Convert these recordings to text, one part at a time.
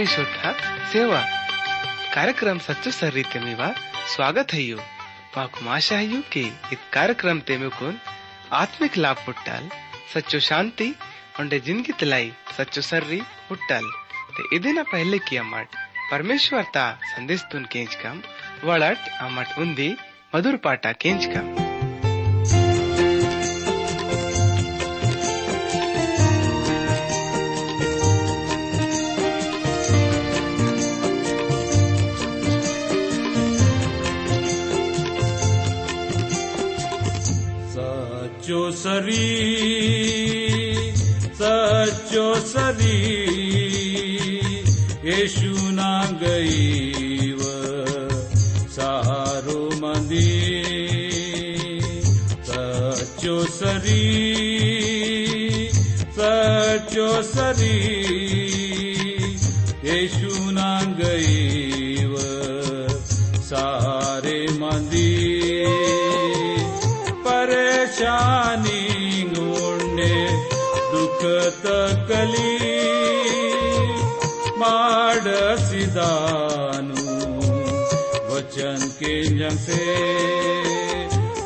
कार्यक्रम सच्चो सर्री ಸೇವಾ ಕಾರ್ಯಕ್ರಮ स्वागत है ಮೇವಾ ಸ್ವಾಗತ माशा है ಮಾಶಾಯು के इत कार्यक्रम ते मेकुन आत्मिक लाभ पुट्टाल सच्चो शांति उंडे ज़िंदगी तलाई सच्चो सर्री पुट्टाल ते इदिना पहले किया मट। परमेश्वर ता संदेश तुन केंच कम। वड़ट अमट उन्दी मधुर पाटा केंच कम। सरी सच्चो सरी येशू ना गईव सारो मंदी सच्चो सरी सच्चो सरी दुख तकली माडसिदानु वचन के जंग से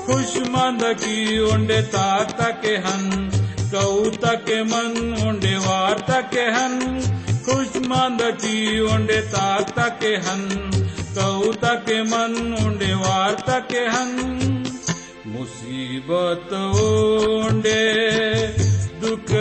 खुशमंद की उंडे ताक के हन कऊ के मन उंडे वार के हन खुशमंद की उंडे ताक के हन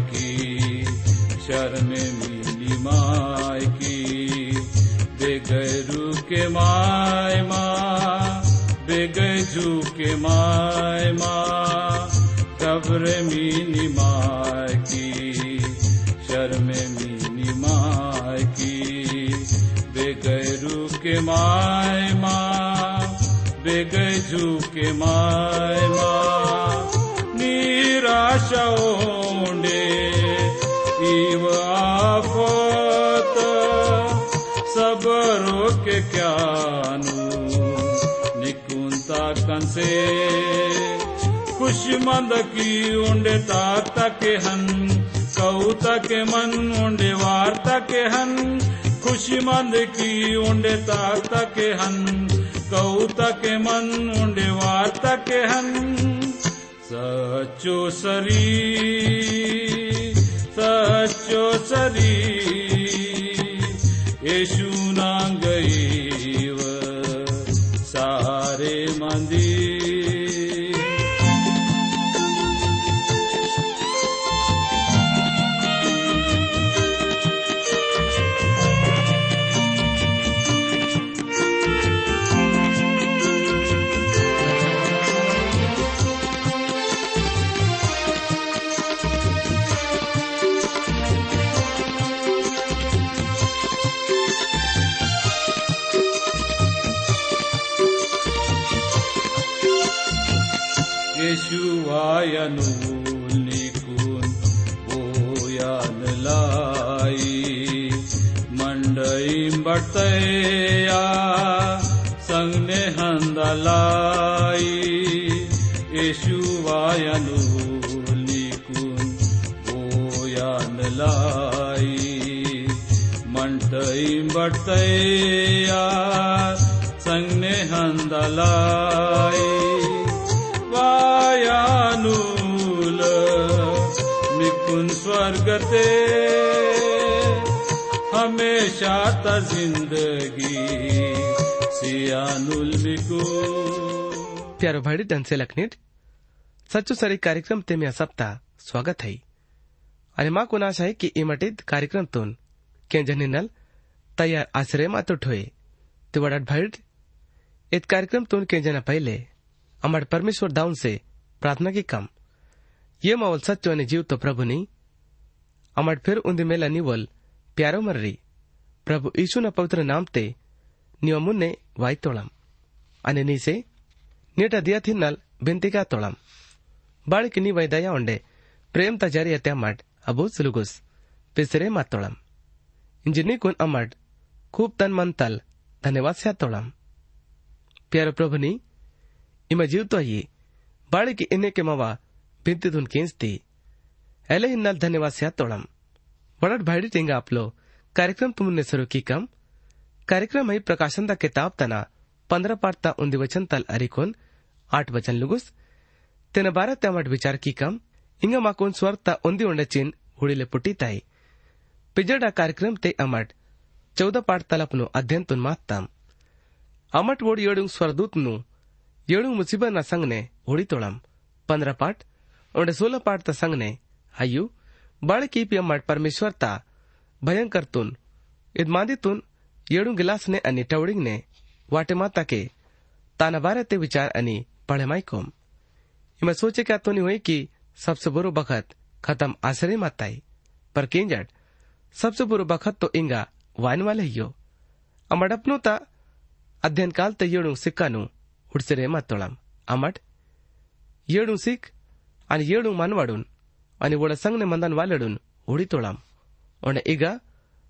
की शर्म मीनी माय की। बेगैरू के माय माँ, बेगजू के माय माँ, कब्र मीनी माय की शर्म मीनी माय की। बेगैरू के माय माँ, बेगजू के माय माँ, निराशा क्यानु निकुंता कंसे, खुशमंद की उंडे ताता हन, कौता के मन उंडे वार्ता के हन, खुशमंद की उंडे ताता के हन, कौता के मन उंडे वार्ता के हन। सचो सरी संगने हंदलाई येशुवायनु निकुन बोयान लाई मंडई बटया संगने हंदलाई वायानूल निकुन स्वर्गते। हमेशा त ज़िंदगी प्यारो भाड़ी ढंग से लखनीट सच्चो सरी कार्यक्रम ते म्या सप्ताह स्वागत है। अरे माँ को नाश है की इमटित कार्यक्रम तोन? केंजनी नल, तैयार आश्रय मातो ठोये तो वडाट भाईट इत कार्यक्रम तोन केंजना पहले। अमर परमेश्वर दाउन से प्रार्थना की कम। ये मावल सच्चो ने जीव तो प्रभु नी। अमर फिर उन्दे मेला निवल, प्यारो मर्री। प्रभु ईशु न पवित्र नाम ते ನೀವು ಮುನ್ನೆ ವಾಯ್ತೋಳಂ ಅನೆ ನೀಸೆ ನೀಟ ದಿಯಥಿನ್ನಲ್ ಬೆಂತಿಗಾ ತೋಳಂ ಬಾಳಿಕೆ ನೀ ವೈದಯ ಒಂಡೆ ಪ್ರೇಮ್ ತಜಾರಿ ಅತ್ಯ ಮಾಡ್ ಅಬು ಸುಲುಗುಸ್ पिसरे मातोळम इंजिनी कोण अमड खूप तन मन तल धन्यवाद स्यातोळम प्यारो प्रभुनी इमा जीवतो ही ಬಾಳಿಕೆ ಇನ್ನೇಕೆ ಮವ ಬಿಂತಿದುನ್ ಕೇನ್ಸ್ತಿ एले हिन्नाल धन्यवाद स्यातोळम वडट भाईडी टेंगा आपलो कार्यक्रम तुमने सरो की कम दा किताब तना पंद्रह पाठ ता उन्दी वचन तल अरिकोन आठ वचन लुगुस। तेन बारह त्यामट विचार की कम, इंग माकोन स्वर ता उन्दी उंडे चिन हुड़ीले पुटी ताई। पिजड़ा कार्यक्रम ते अमट चौदह पाठ तलपनु अध्ययन तुन मात्ताम अमट वोड येडुंग स्वरदूत नु येडुंग मुसीबत ना संगने हुड़ी तोड़म। पंद्रह पाठ, उंडे सोलह पाठ ता संग ने हयू बड़ की पी अमट परमेश्वर ता भयंकर तुन इदमादी तुन येडू गिलासने आणि टवडिंगने वाटे माता के ताना बारे ते विचार आणि पढ़े माई कोम इमा सोचे क्या तो नहीं हुई कि सबसे बुरो बखत खत्म आसरे माताई पर केंजट सबसे बुरो बखत तो इंगा वाइन वाले हियो अमड अपनो ता अध्ययन काल ते येडू सिक्कानु हुडसिरे मातोळम अमट येडू सिक आणि येडू मानवाडून आणि वड संगने मंदन वालडून हुडी तोळम और ಈಗ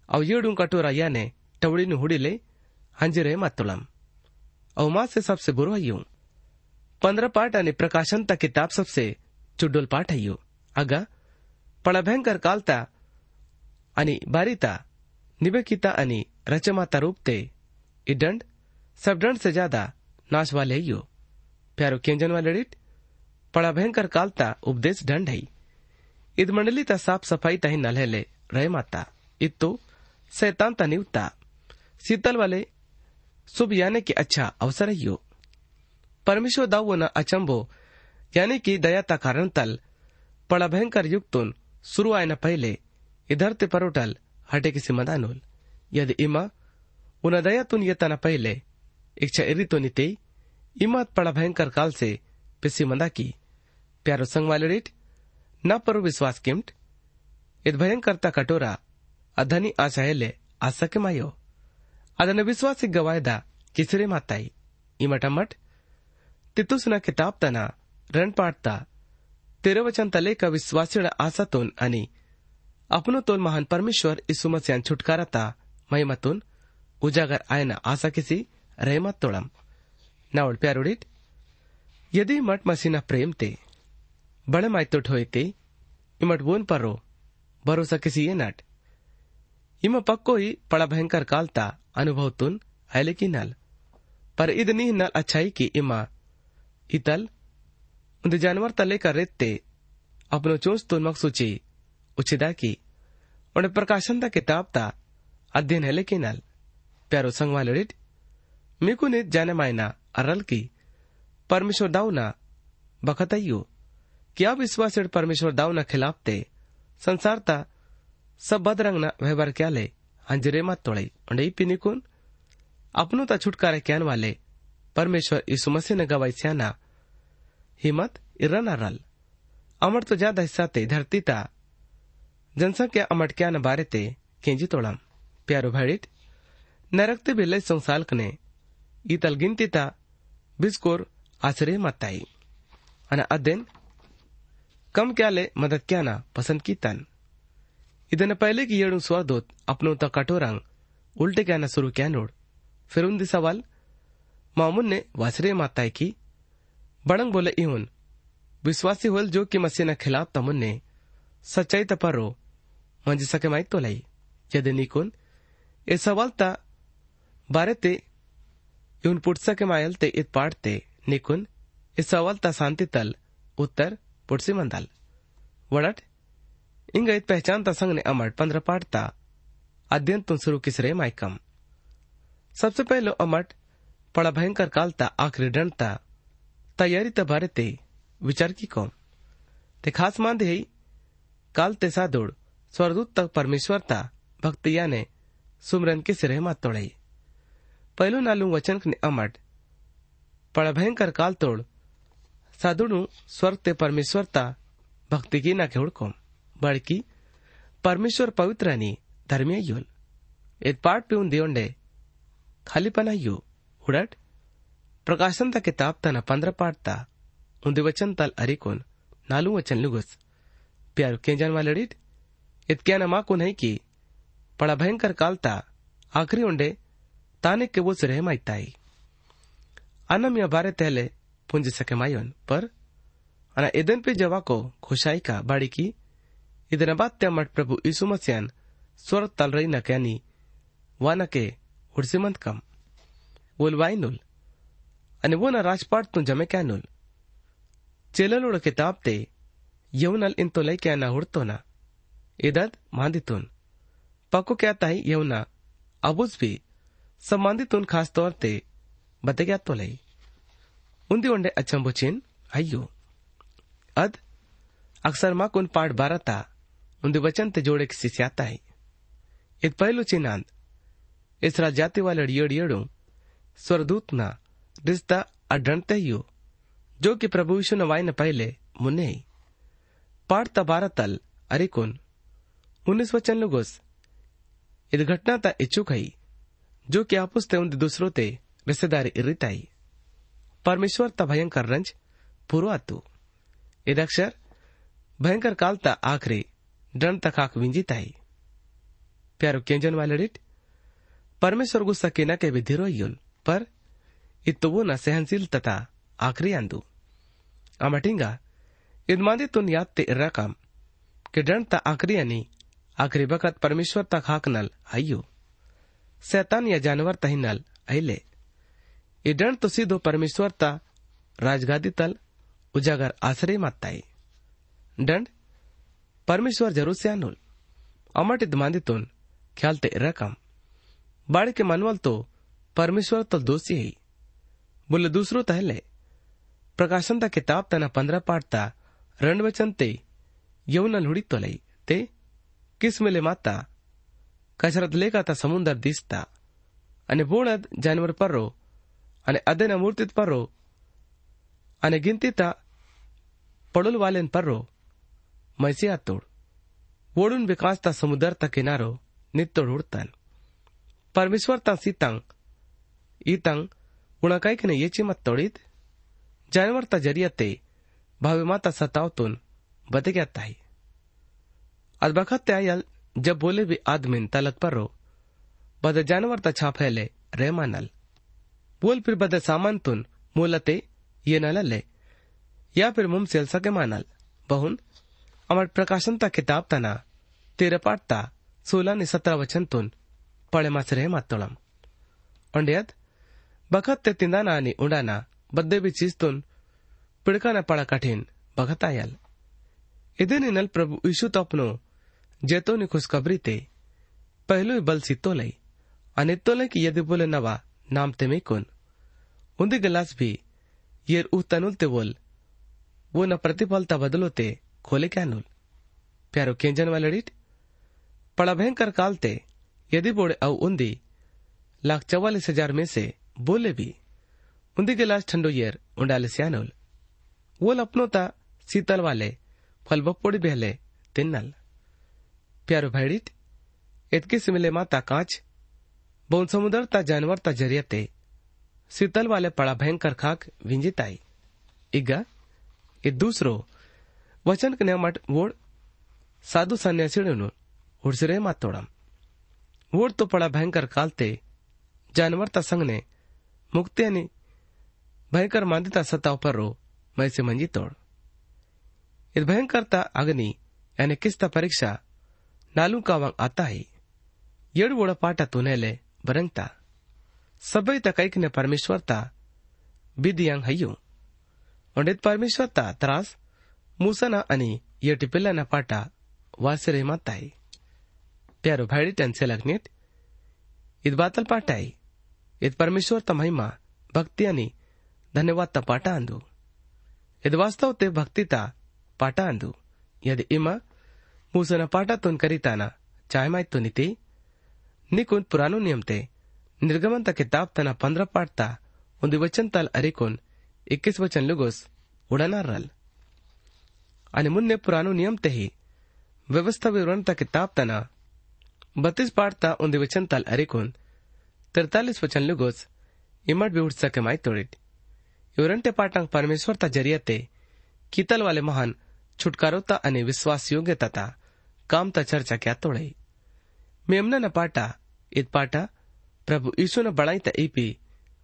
ಅವು ಏಡು ಕಟೋರ ಯಾನೆ टवड़ी हुड़ीले हंजरे मातुलम अवमा से सबसे बुरो हयू पंद्रह पाठ आणि प्रकाशन ता किताब सबसे चुड्डोल पाठ हयू अगा पण भयंकर कालता आणि बारीता निबेकिता आणि रचमाता रूपते इडंड सब दंड से ज़्यादा नाश वाले हयू प्यारो केंजन वाले डिट पड़ा भयंकर कालता उपदेश दंड है इद मंडली ता साफ़ सफ़ाई तही नलहेले रहे माता इतो शैतान ता निवता शीतल वाले, शुभ यानी कि अच्छा अवसर यो। परमेश्वर दाव न अचंबो यानी कि दयाता कारण तल। पड़ा भयंकर युक्तुन शुरू आयना पहले, इधर ते परोटल हटे किसी मदानुल यदि इमा, उन दयातुन येताना पहले इच्छा इरी तो निते इमात पड़ा भयंकर काल से पिसी मंदा की। प्यारो संग वाले रेट, न परो विश्वास किमट, इद भयंकरता कटोरा, अधनी आशायले आसके मायो। ಅದನ್ನು ವಿಶ್ವಾಸಿಗ ವಾಯ್ದ ಕಿಸಿರೆ ಮಾತಾಯಿ ಈ ಮಠಮಠ तितुसना किताब तना रण पाडता तेरवचन तले का विश्वासीण आसातून आणि आपनो तोल महान परमेश्वर इसु मस्यान छुटकाराता महिमातून उजागर आयना आसा किसी रहमत तोळम नावड प्यारोडीट यदि मठ मसीना प्रेम ते बड़े मायतो ठोय ते इमट बोन परो भरोसा किसी ये नट इम पक्को ही पड़ा भयंकर कालता अनुभवतून आयले की नल। पर इद नी नल अच्छाई की इमा। इतल उन जानवर तले का रेते अपनो चोंस तुन मकसूची उचिदा की उन्हें प्रकाशन ता किताब ता अध्ययन है लेकिन नल। प्यारो संग वाले रिट, मिकु ने जाने मायना अरल की, परमेश्वर दाऊ ना बखतइयो। क्या विश्वास परमेश्वर दाऊ ना खिलाफते संसार ता सब बदरंग ना व्यवहार क्या ले अंजरे मत तोड़े उन्हें पिनिकुन अपनो ता छुटकारे क्यान वाले परमेश्वर यीशु मसीह ने गवाई स्याना हिम्मत इरन अरल अमर तो ज़्यादा हिस्सा ते धरती ता जनसंख्या अमट क्या न बारे ते केंजी तोड़म प्यारो भाड़ित नरकते बिल्ले संसाल कने ईतल गिनती ता बिस्कोर आश्रय मताई अना अध्ययन कम क्या ले मदद क्या ना पसंद की तन ಇದನ್ನ ಪೈಲೆಗೆ ಏಳು ಸ್ವರ್ದೋತ್ ಅಪ್ನೋ ತ ಕಟೋರಂಗ್ ಉಲ್ಟೆ ಕ್ಯಾನ ಸುರು ಕ್ಯಾ ನೋಡ್ फिर उन सवाल मामुन ने वासरे माताए की बड़ंग बोले इहुन विश्वासी होल जो कि मसीह न खिलाफ तमुन ने सच्चाई त पर रो मंज सके माई तो लाई यदि निकुन ए सवाल ता बारे ते इहुन पुटसा के मायल ते इत पाठ ते निकुन इस सवाल ता शांति तल उत्तर पुटसी मंदल वड़ट ಇಂಗೈತ್ संग ने अमर पंद्र पाठता। अध्ययन तुम शुरू किस रे माइकम सबसे पहले अमट पड़ा भयंकर कालता आखिरी डंडता तैयारी तबारे ते, विचार की कौम ते खास मान दे काल ते सादुड़ स्वर्दूत तक परमेश्वर ता भक्तिया ने सुमरन के सिरे मत तोड़ाई पहलो नालू वचन ने अमट पड़ा भयंकर काल तोड़ साधुड़ स्वर्ग ते परमेश्वर ता, भक्ति की ना के हुड़कोम ಬಳಿಕಿ ಪರಮೇಶ್ವರ್ ಪವಿತ್ರನಿ धर्मियोल एक पाठ पिऊन देवंडे खालीपणा यो उडट प्रकाशन ता किताब तना पंद्रह पाठ ता उन्दे वचन तल अरिकोन नालू वचन लुगस प्यार केंजन वाले डिट इतक्या नमा को नहीं की बड़ा भयंकर काल ता आखिरी उंडे ताने के वो रह माइताई अनम या बारे तहले पुंज सके मायोन पर अना ईदन पे जवा को खुशाई का बाड़ी की ಇದರ ಮತ್ತೆ ಮಟ್ ಪ್ರಭು ಇಸುಮಸ್ಯಾನ್ ಸ್ವರ ತಲ್ರೈನ ಕ್ಯಾನಿ ವಾನಕೆ ಹುಡ್ಸಿಮಂತ್ ಕಂ ಓಲ್ ವಾಯ್ನುಲ್ અને વોના રાજપાટનું જમે ક્યાનુલ ચેલલોડ કિતાબ તે યવનલ ઇન્તો લઈ ક્યાના હુડતોના ઇદદ માંદિતુન પકો ક્યા તાઈ યવના અબુજ ભી સમાંદિતુન ખાસ તોર તે બતે ગયા તો લઈ ઉંદી ઓંડે અચંબો ચીન અય્યો અદ અક્ષર માં કુન પાઠ બારતા उन्दी वचन ते जोड़े किसी स्याता है इत पहलू चिनांद इसरा जाति वाले डियडियडू स्वरदूत ना रिश्ता अडंते हियो जो कि प्रभु यीशु नवाई न पहले मुन्ने पाठ तबारा तल अरिकुन उन्नीस वचन लुगोस ಇದು ಘಟನಾತ ಇಚ್ಚುಕೈ जो कि आपस ते उन दूसरों ते रिश्तेदारी इरिताई परमेश्वर ता भयंकर रंज पूरो आतु इद अक्षर भयंकर काल ता आखरी डन तकाक विंजी ताई। प्यारो केंजन वाले डिट, परमेश्वर गु सकीना के विधिरो युल पर इतवो न सहनशील तथा आखरी आंदू। अमटिंगा इदमांदी तुन याद ते इर्रा काम, के डन ता आखरी यानी आखरी बकत परमेश्वर तक हाक नल आइयो। सैतान या जानवर तही नल अले ये तो सीधो परमेश्वर ता राजगादी तल उजागर आश्रय मत माताई। डंड से अनुल अमट मांदितुन ख्यालते रकम बाड़ी के मनवल तो परमेश्वर तो दोषी ही बोले दूसरो तहले प्रकाशन ता किताब तना पंद्रह पाठता रण वचन ते यौन हुड़ी तो लई ते किस मिले माता કસરત લેખાતા સમુદર દિસતા અને બોળદ જાનવર પરરો અને અદેના મૂર્તિત પરરો અને ગિનતીતા પડુલ વાલેન मैसिया तोड ओडून विकास ता समुद्र ता किनारो नितोड़ उड़ता परमेश्वर ता सीतांग ई तंग उणा ये किने येची मत तोडीत जानवर ता ज़रिया ते भावे माता सताव तुन सतावतून क्या ताई अदबखत त्या यल जब बोले भी आदमिन तलक पर रो बद जानवर ता छा छाफेले रेमानल बोल फिर बद सामान तुन मोलते ये नल ले या फिर मुम सेल सके मानल बहुन आमट प्रकाशनता किताब ताना, तेरा पाठता सोला ने सतरा वचनतून पळे माचरे मातोळम ओंड्यात बखत ते तिंदाना आणि उंडाना बद्दे बी चीजतून पिडकाना पळा कठीण बघत आयल। इदेने नल प्रभु यीशु तोपनो जेतो ने खुशखबरी ते, पहलू बल सी तोलई आणि तोले की यदि बोले नवा नाम ते मेकून उंदी गलास भी, येर उह ते बोल, वो न प्रतिफलता बदलो ते खोले क्या नुल? प्यारो केंजन वाले डिट पड़ा भयंकर काल ते, यदि बोड़े औ उन्दी लाख चौवालीस हज़ार में से बोले भी। उन्दी गिलास ठंडो येर, उंडाले सियानुल वो अपनो ता शीतल वाले, फल बपोड़ी बहले तिन्नल प्यारो भैडित इतके सिमिले माता कांच, बोन समुद्र ता जानवर ता जरियते शीतल वाले पड़ा भयंकर खाक विंजिताई। इगा ये दूसरो वचन के मट वोड तो पड़ा भयंकर कालते जानवर संग ने मुक्ति आणि भयंकर मांदिता सताव पर रो मैसे मंजी तोड़। इस भयंकरता अग्नि, यानी किस्ता परीक्षा, नालू का वंग आता है। येड़ वोड़ा पाटा तुनेले बरंगता सबै ता। कैक ने परमेश्वर ता, बिदियांग हयु उंडेत परमेश्वर ता त्रास મૂસાના અને યટી પિલ્લાના પાટા વાસરેમાં તાઈ પ્યારો ભાઈડી ટેન્સે લગ્નિત ઈદ બાતલ પાટાઈ ઈદ પરમેશ્વર તમહીમાં ભક્તિ અને ધન્યવાદતા પાટા આંધુ ઈદ વાસ્તવ તે ભક્તિતા પાટા આંધુ યદ ઇમા મૂસાના પાટા તુન કરિતાના ચાયમાય તુનિતિ નિકુંદ પુરાનો નિયમ તે निर्गमन तक किताब तना पंद्रह पाठता उन वचन तल अरिकोन इक्कीस वचन लुगोस उड़ाना रल અને મુન્ને ಪುರಾಣો ನಿಯಮ ತೆಹಿ ವ್ಯವಸ್ಥಾ ವಿವರಣತ ಕಿತಾಬ ತನ 32 ಪಾಠತಾ ಒಂದು ವಚನ ತಲ್ ಅರಿಕೋನ್ 43 ವಚನ ಲುಗೋಸ್ ಇಮಟ್ ಬಿಹುಡ್ಸ ಕಮಾಯ್ ತೋಡಿಟ್ ಇವರಂತೆ ಪಾಠಾಂಗ ಪರಮೇಶ್ವರ ತ ಜರಿಯತೆ ಕಿತಲ್ ವಾಲೆ ಮಹಾನ್ છુટકારોતા અને વિશ્વાસ યોગ્યતા તા કામતા ચર્ચા ક્યાં તોળાઈ મેમના પાટા ઈદ પાટા પ્રભુ ઈસુને બળાઈતા ઈપી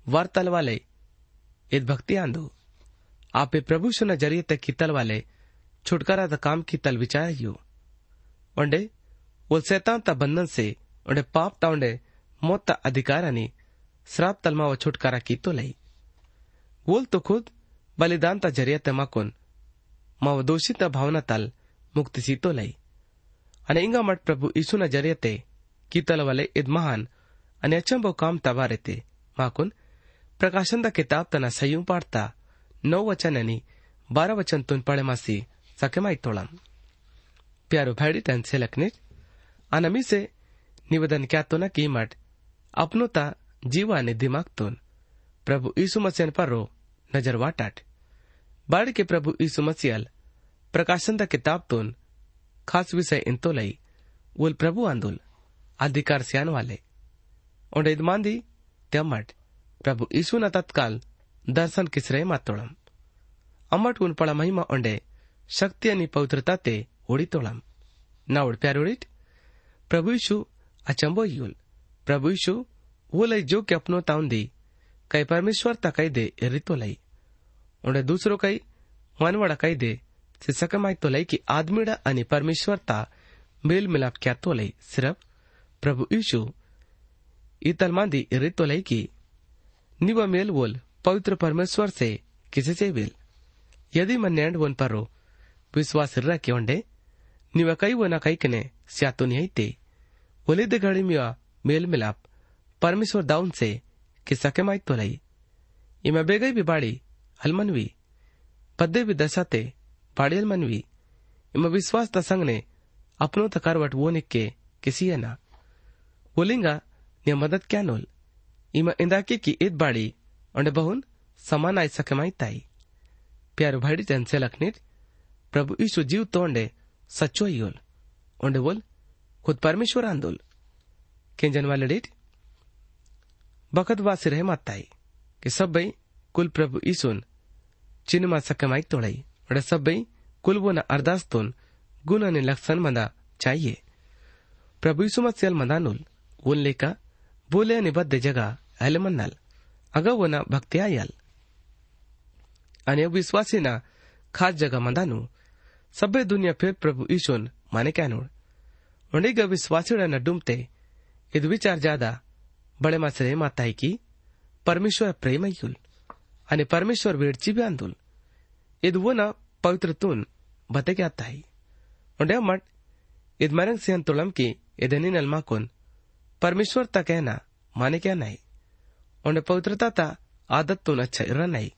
વાર્તાલ વાલે ઈદ ભક્તિ આંધુ આપે પ્રભુ સુના જરિયતે કિતલ વાલે छुटकारा का काम की तल विचार यू। उंडे वो सैतान ता बंधन से, उंडे पाप ता उंडे मौत ता अधिकार ने श्राप तलमा व छुटकारा की तो लई। वोल तो खुद बलिदान ता ज़रिया तमा कुन माव दोषी ता भावना तल मुक्ति सी तो लई। अने इंगा मठ प्रभु ईसु न ज़रिया ते की तल वाले इद महान अने अचंभव काम तबा रहते माकुन, प्रकाशन द किताब तना संयु पाड़ता नौ वचन अनि बारह वचन तुन पड़े मासी सख्यमायतोळा प्यारो भैडी त्यांचे लखने अनमीसे निवेदन क्यातो ना की मठ अपनो ता जीव आणि दिमाग तोन प्रभु ईसु मसियन पर रो नज़र वाटाट बाड़ के प्रभु ईसु मसियल प्रकाशन किताब तोन खास विषय इन तो लई वोल प्रभु आंदोल अधिकार सियान वाले ओंडे इदमान दी त्या मठ प्रभु ईसु न तत्काल दर्शन किसरे मातोड़म अमट उन पड़ा महिमा ओंडे पवित्रता ते ओड़ी तोड़म ना उड़ प्यार उड़िट प्रभु यीशु अचंबो यूल प्रभु यीशु वो लई जो के अपनो ताउंदी कई परमेश्वर ता कई दे रितो लई उन्हें दूसरों कई मनवड़ा कई दे से सकमाई तो लई कि आदमीड़ा अनि परमेश्वरता मेल मिलाप क्या तो लई सिर्फ़ प्रभु इतल मांदी रितो लई की निव मेल बोल पवित्र परमेश्वर से किसी से बिल यदि मन नेंड वन परो विश्वास रह के ओंडे निव कई वना कई कने स्यातो नहीं ते ಒಲಿದ ಗಡಿಮಿಯ ಮೇಲ್ಮಿಲಾಪ್ ಪರಮೇಶ್ವರ್ ದೌನ್ ಸೆ कि सके माई तो लई इमे बेगई भी बाड़ी हलमनवी पद्दे भी दशाते बाड़ी हलमनवी इमे विश्वास द संग ने अपनो त करवट वो निक्के किसी है ना बोलिंगा ने मदद क्या नोल इमे इंदाके की ईद बाड़ी और बहुन समान आई सके माई ताई प्यार भाड़ी जन से लखने प्रभु यीशु जीव तोंडे सच्चो योल ओंडे बोल खुद परमेश्वर आंदोल केंजन वाले डेट बखत वासी रहे माताई कि सब भाई कुल प्रभु ईसुन चिन्ह मा सकमाई तोड़ाई और सब भाई कुल वो न अरदास तोन गुण ने लक्षण मंदा चाहिए प्रभु यीशु मसीह मंदानुल उन लेका बोले निबद्ध जगह अहल मन्नल अग वो न भक्ति आयल અને વિશ્વાસીના ખાસ જગા મંદાનું ಸಭೆ ದುನಿಯಾ ಫೇರ್ ಪ್ರಭು ಈಶೋನ್ ಮಾನೆಕ್ಯಾ ನೋಡ್ ಒಂಡೀಗ ವಿಶ್ವಾಸಿಗಳನ್ನ ಡುಂಬ್ತೆ ಇದು ವಿಚಾರ ಜಾದ ಬಳೆ ಮಾಸರೆ ಮಾತಾಯ್ಕಿ ಪರಮೇಶ್ವರ ಪ್ರೇಮ ಯುಲ್ आणि परमेश्वर वेळची भी आंदोल। इद वो ना पवित्रतून बते के आता ही? उंडे मट, इद मरंग सिंह तुलम की ईदनी नलमा कुन, परमेश्वर ता कहना माने क्या नहीं? उन्हें पवित्रता ता आदत तुन अच्छा इरा नहीं।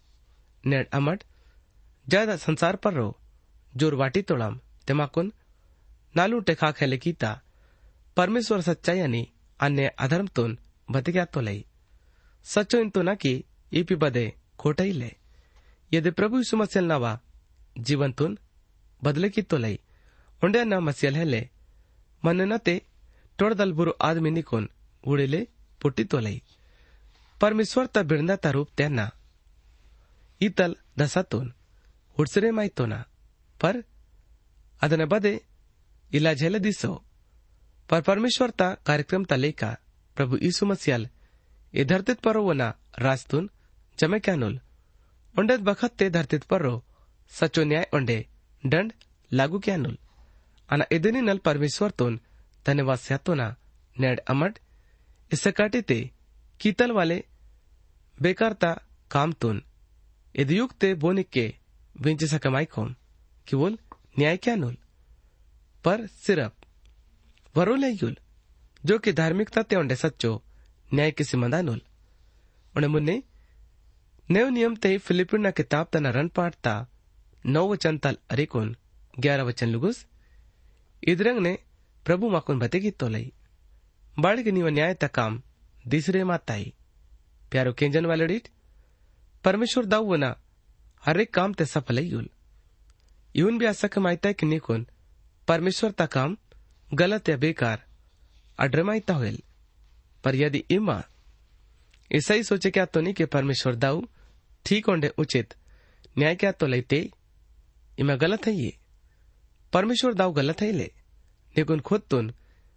नेट अमट, ज़्यादा संसार पर रहो ज़ोर वाटितोळाम तेमाकुन नालू टेखा खेले कीता। परमेश्वर सच्चाईनी अन्य अधर्मतुन भोल तो सच्चोइंतो ना कि ईपिबदे बदे खोटईले यदि प्रभु यीशु मसील जीवन तुन बदले कितोलई उंड्या ना है ले। मन ते टोडदल बुरु आदमी पुटी तो लई। परमेश्वर तब बिरंदा रूप तैना इतल धसातून हुडसरे तो ना। ಪರ್ ಅದನ ಬದೆ ಇಲ್ಲ ಜಲದಿಸೋ पर परमेश्वर ता कार्यक्रम ता लेका प्रभु यीशु मसीहल ए धरतीत परो वना राजतून जमे क्यानोल ओंडेत बखत ते धरतीत परो सचो न्याय ओंडे दंड लागू क्यानोल अना एदनी नल परमेश्वर तोन धन्यवाद स्यातोना नेड अमट इससे काटे ते कीतल वाले बेकारता काम तोन एदयुग ते बोनिक के विंच सकमाई खोम कि बोल न्याय क्यानोल पर सिर्फ़ वरोले युल जो कि धार्मिकता न्याय किसी मंदानुल उन्हें मुन्ने नेव नियम ते फिलिपिन किताब तना रन पाठता नौ वचन तल अरेकोन, ग्यारह वचन लुगुस, इदरंग ने प्रभु माकुन भतेगी तो लई बाळगी नीव न्याय काम, दिसरे माताई। प्यारो केंजन युल भी असक माहिती की निकून परमेश्वर काम गलत या बेकार अड्र होईल पर यदि इमा ही सोचे क्या तो नहीं कि परमेश्वर दाऊ, ठीक होंडे उचित, न्याय क्या तो लेते? इमा गलत है ये। परमेश्वर दाऊ गलत है ले लेकिन खुद तुन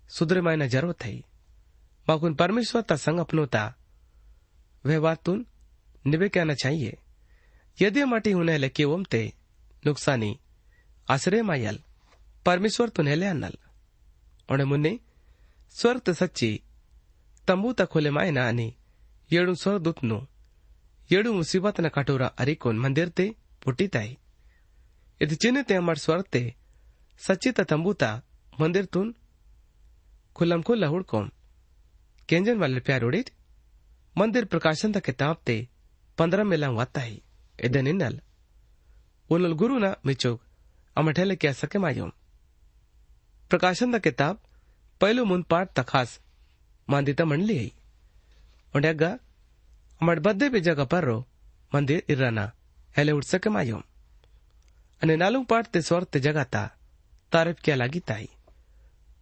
सुधरे मायना ज़रूरत है। माकुन परमेश्वर ता संग अपनोता, वह बात तुन निबे कहना चाहिए। यदि माटी उन्हें लेके ओमते नुकसानी आश्रय मायल परमेश्वर तुन्हेले ಅನ್ನಲ್ ಒಣೆ ಮುನ್ನೆ ಸ್ವರ್ತ ಸಚ್ಚಿ ತಂಬೂತ ಖೋಲೆ ಮಾಯನ ಅನಿ ಏಳು ಸ್ವರ್ದುತ್ನು ಏಳು ಮುಸೀಬತ್ನ ಕಟೋರ ಅರಿಕೋನ್ ಮಂದಿರ್ತೆ ಪುಟ್ಟಿತಾಯಿ ಇದು ಚಿನ್ನತೆ ಅಮ್ಮಡ್ ಸ್ವರ್ತೆ ಸಚ್ಚಿತ ತಂಬೂತ ಮಂದಿರ್ತುನ್ खुल्लम खुल्ला हुड़कोम केंजन वाले प्यार उड़ित मंदिर प्रकाशन तक किताब ते पंद्रह मेला वाता ही इधन इन्नल ओलल गुरु ना मिचोग। अमठेले कह सके मायोम। प्रकाशन द किताब, पहलू मुन पाठ तखास मंदिता मंडली है उन्हेंगा अमठ बद्दे पे जगह पर रो मंदिर इराना हेले उठ सके मायोम। अने नालू पाठ ते स्वर ते जगह ता, तारिफ क्या लगी ताई।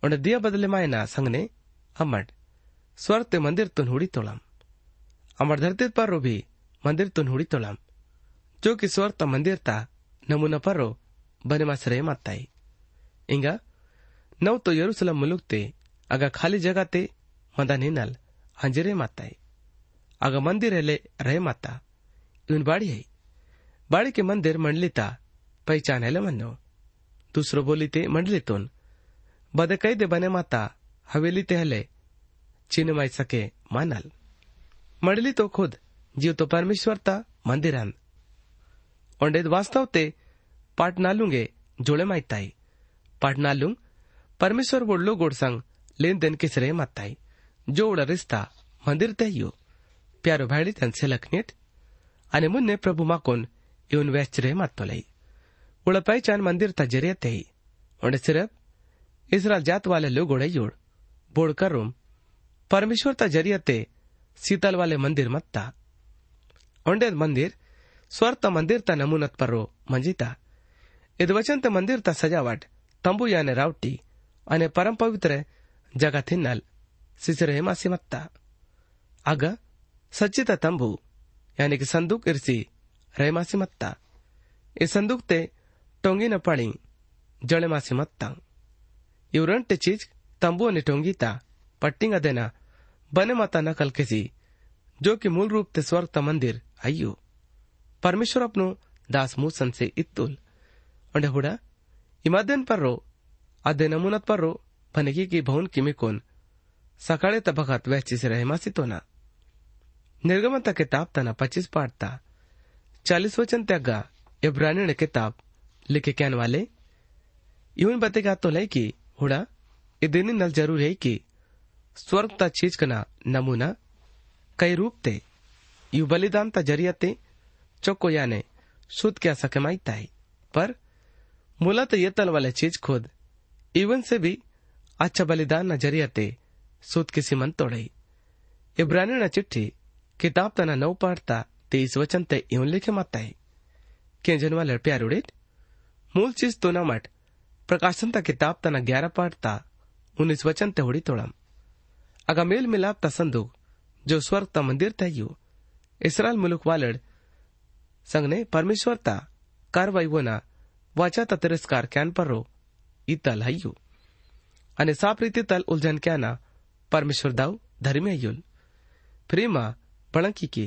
उन्हें दिया बदले माय ना संगने अमठ स्वर ते मंदिर तुन तुनहुड़ी तोलम। अमर धरती पर रो भी मंदिर तुन तुनहुड़ी तोलम। जो कि स्वर ता मंदिर ता नमूना पर बने माताई इंगा नव तो यरूशलम मुलुक ते अगा खाली जगह ते मदा निनल हंजरे माताई अगा मंदिर हेले रहे माता इवन है बाड़ी के मंदिर मंडलिता पहचान हेले मन्नो दूसरो बोली ते मंडली तुन बदे कई दे बने माता हवेली ते हले चिन्ह माई सके मानल मंडली तो खुद जीव तो परमेश्वर ता मंदिरान ओंडेद वास्तव ते पाटनालुंगे जोड़े माईताई पाटनालुंग परमेश्वर वडलो गोड सांग लेन देन किसरे माताई जो उडा रिस्ता मंदिर तय्यो प्यारो भायडी त्यांचे लखनीट आणि मुन्ने प्रभु माकोन येऊन वेचरे मातोलाई पहचान मंदिर ता ते उड़े सिर्फ़ इसराइल जात वाले लोग उड़े। योड़ बोड़ रूम। परमेश्वर ता ते शीतल वाले मंदिर मत्ता। ओंडे मंदिर स्वर त સ્વર ત મંદિર તા નમૂનત પર્રો મંજીતા ઈદ વચન ત મંદિર તા સજાવટ रावटी, अने परम पवित्र પરમ थी नल, सिसर हेमा सिमत्ता। अग सचित तंबू, यानी कि संदूक इरसी रेमासी सिमत्ता। ये संदूक ते टोंगी न पड़ी, जड़े जड़ेमासी मत्ता यूरंट चीज़, तंबू ने टोंगी ता, पट्टिंग देना बने माता नकल किसी, जो कि मूल रूप ते स्वर्ग का मंदिर आइयो परमेश्वर अपनो दास मूसन से इत्तुल अंडे हुडा इमादन पर रो आधे नमुनत पर रो भनगी की भवन किमिकोन सकाळे तबकात वैचिस रहमासी तो ना निर्गमता किताब तना पच्चीस पाठता चालीस वचन त्यागा इब्रानी ने किताब लिखे कैन वाले यूँ बतेगा तो लय की हुड़ा इदिनी नल ज़रूर है कि स्वर्ग ता चीज़ कना नमूना कई रूप ते यू बलिदान ता ज़रिया ते याने शुद्ध क्या सके माईता है पर मूलत ये तल वाले चीज़ खुद। इवन से भी अच्छा बलिदान न ज़रिया ते शुद्ध किसी मन तोड़ई। इब्रानी न चिट्ठी, किताब तना नौ पाठता तेईस वचन ते इवन लिखे माता है के जनवा लड़ प्यार उड़ित मूल चीज़ तो न मट, प्रकाशन ता किताब तना ग्यारह पाठता उन्नीस वचन ते होड़ी तोड़म। अगा मेल मिलाप ता संदूक, जो स्वर्ग ता मंदिर था यू इसराइल मुलुक वालड़ संगने परमेश्वर ता ಕಾರ್ಯವೈವನ વાચા તતરસ્કાર पर रो ઈ તલ હૈયું અને સાપ રીતે તલ ઉલઝન ક્યાના परमेश्वर दाऊ, धर्म હૈયુલ प्रेमा पणकी के,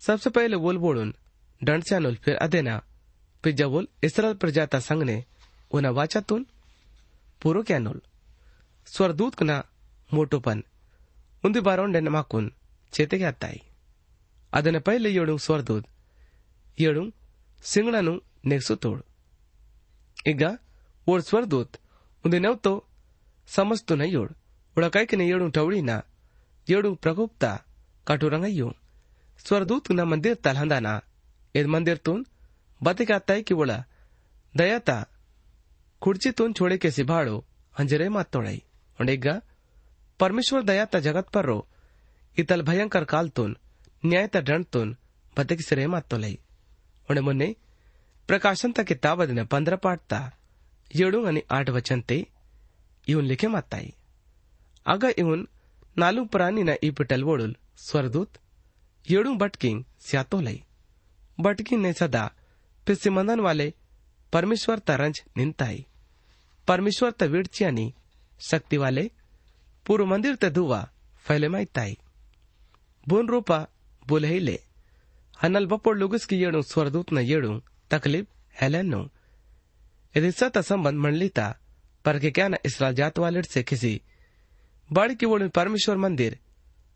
सबसे पहले वोल बोलून डणच्यानुल फिर अदेना फिर जवोल इसराइल प्रजाता संगने, उना वाचातून पुरो क्यानुल। स्वरदूत कना मोटोपन उंदी बारोंडे नमाकून चेते घ्याताई अदेने पहले योड़ू स्वरदूत ಏಳು ಸಿಂಗಣನು ನೆಗ್ಸು ತೋಡು ಈಗ ಓಡ್ ಸ್ವರ್ದೂತ್ ಉಂದಿ ನೆವ್ತೋ ಸಮಸ್ತು ನಯ್ಯೋಡ್ ಉಳಕಾಯ್ಕಿನ ಏಳು ಟವಳಿನ ಏಳು ಪ್ರಕೋಪ್ತ ಕಾಟುರಂಗಯ್ಯೋ ಸ್ವರ್ದೂತನ ಮಂದಿರ ತಲ್ಹಂದಾನ ಇದ್ ಮಂದಿರ್ತೂನ್ ಬತಿಗಾತಾಯಿ ಕಿವಳ ದಯಾತ खुर्चीतून छोड़े के सिभाड़ो अंजरे मात तोड़ई उंडेगा परमेश्वर दयाता जगत पर रो इतल भयंकर कालतून न्यायता दंडतून बतक सिरे मात तोलई हुन मुने ಪ್ರಕಾಶಂತ ಕಿತಾಬದಿನ ಪಂದ್ರ ಪಾಡ್ತ ಏಳು ಅನಿ ಆಟ ವಚಂತೆ ಇವನ್ ಲಿಖೆ ಮತ್ತಾಯಿ ಆಗ ಇವನ್ ನಾಲು ಪ್ರಾಣಿನ ಈ ಪಿಟಲ್ವೋಡುಲ್ ಸ್ವರ್ದೂತ್ ಏಳು ಬಟ್ಕಿಂಗ್ ಸ್ಯಾತೋಲೈ ಬಟ್ಕಿಂಗ್ ने सदा पिसिमंदन वाले परमेश्वर तरंज निंताई परमेश्वर त विड़चियानी शक्ति वाले पूर्व मंदिर ते धुआ फैलेमाई ताई बुन रूपा बोले ले हनल बपोर लुगस की येणु स्वरदूत न येणु तकलीफ़ ತಕ್ಲೀಬ್ ಹೆಲೆನ್ನು रिश्ता संबंध मंडलिता पर के क्या न इसराइल जात वाले से किसी बड़ की ओर परमेश्वर मंदिर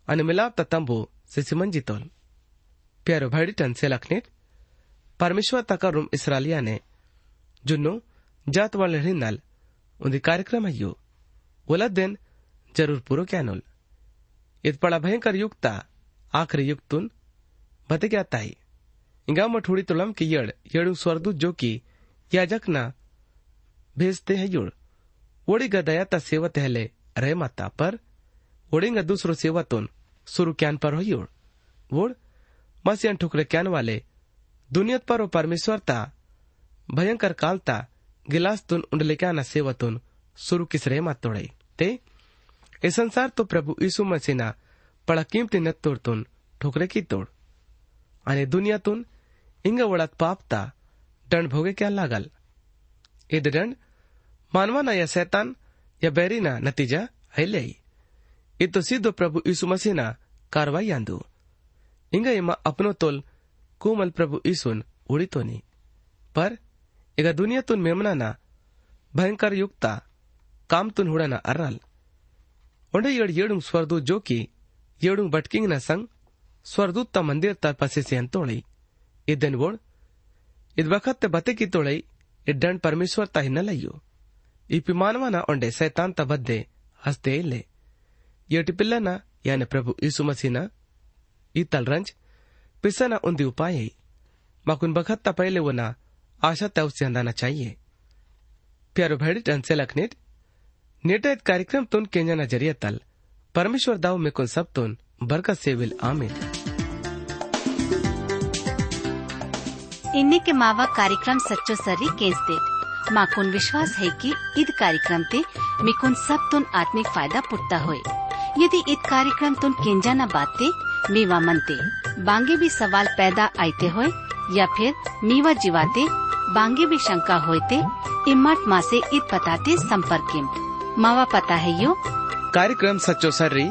अनुमिलाप तंबू से सिमंजितोल प्यारो भाई टन से लखने परमेश्वर तक रूम इसरालिया ने जुन्नो जात वाले नल उनके कार्यक्रम है यो ओला दिन ज़रूर पूरो क्या नोल इत पड़ा भयंकर युक्ता था आखिरी युग ಬತೆಗೆ ಆತಾಯಿ इंगा मठोड़ी तुलम की यड़ यड़ू स्वरदूत जो की याजक ना भेजते हैं युड़ ओड़ी गदया ता सेवत हले रहे माता पर ओड़ेंग दूसरो सेवतुन सुरु क्यान पर हो युड़ वोड़ मसियन ठुकरे क्यान वाले दुनियत पर परमेश्वर ता भयंकर कालता गिलास तुन उंडले क्या न सेवतुन सुरु किसरे मत तोड़े ते ए संसार तो प्रभु यीशु मसीह ना पड़ा कीमती न तोड़तुन ठोकरे की तोड़ आणि दुनियातून इंग वळात पापता दंड भोगे क्या लागल इद दंड मानवाना या शैतान या बैरीना नतीजा है ये तो सीधो प्रभु यीशु मसीह ना कार्रवाई आंदू इंग इमा अपनो तोल कोमल प्रभु यीशुन उड़ीतोनी पर इग दुनियातून मेमनाना भयंकर युक्ता कामतून हुडाना अर्रल ಒಂಡೆ ಏಳು ಏಳು ಸ್ವರ್ದು ಜೋಕಿ ಏಳು ಬಟ್ಕಿಂಗ್ನ ಸಂಗ್ ಸ್ವರ್ದೂತ್ತ ಮಂದಿರ ತ ಪಸಿಸಿ ಅಂತೋಳಿ ಇದ್ದನ್ ಗೋಳ್ ಇದ್ ಬಖತ್ ಬತೆ ಕಿ ತೋಳೈ ಇಡ್ಡಣ್ ಪರಮೇಶ್ವರ್ ತ ಹಿನ್ನಲಯ್ಯೋ ಈ ಪಿಮಾನವನ ಒಂಡೆ ಸೈತಾನ್ ತ ಬದ್ದೆ ಹಸ್ತೆ ಇಲ್ಲೆ ಏಟಿ ಪಿಲ್ಲನ ಯಾನೆ ಪ್ರಭು ಯೀಸು ಮಸೀನ ಈ ತಲ್ರಂಜ್ पिसना उन्दी उपाय है मकुन बखत ता पहले वो ना आशा तय उससे अंदाना चाहिए प्यारो भेड़ी टन से लखनेट नेटा कार्यक्रम तुन केंजा नजरिया तल परमेश्वर दाव में कुन सब तुन बरकत सेविल आमिर इन्हीं के मावा कार्यक्रम सच्चो सर्री केस देत माकुन विश्वास है कि ईद कार्यक्रम ऐसी मिकुन सब तुन आत्मिक फ़ायदा पुटता हो यदि ईद कार्यक्रम तुन केंजा न बाते मीवा मनते बांगे भी सवाल पैदा आते हो या फिर मीवा जीवाते बांगे भी शंका होते इम्मत माँ ऐसी ईद बताते संपर्क मावा पता है यो? कार्यक्रम सच्चो सर्री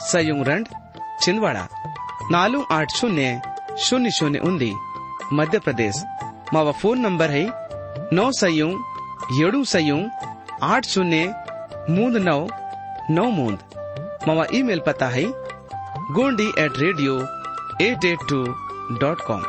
सयूंग रंड छिंदवाड़ा। नालू आठ शून्य शून्य शून्य उन्दी, मध्य प्रदेश। मावा फ़ोन नंबर है, नौ सयुंग, येड़ू सयुंग, आठ शून्य, मूंद नौ नौ मूंद। मावा ईमेल पता है, Gondi at radio eight eight two dot com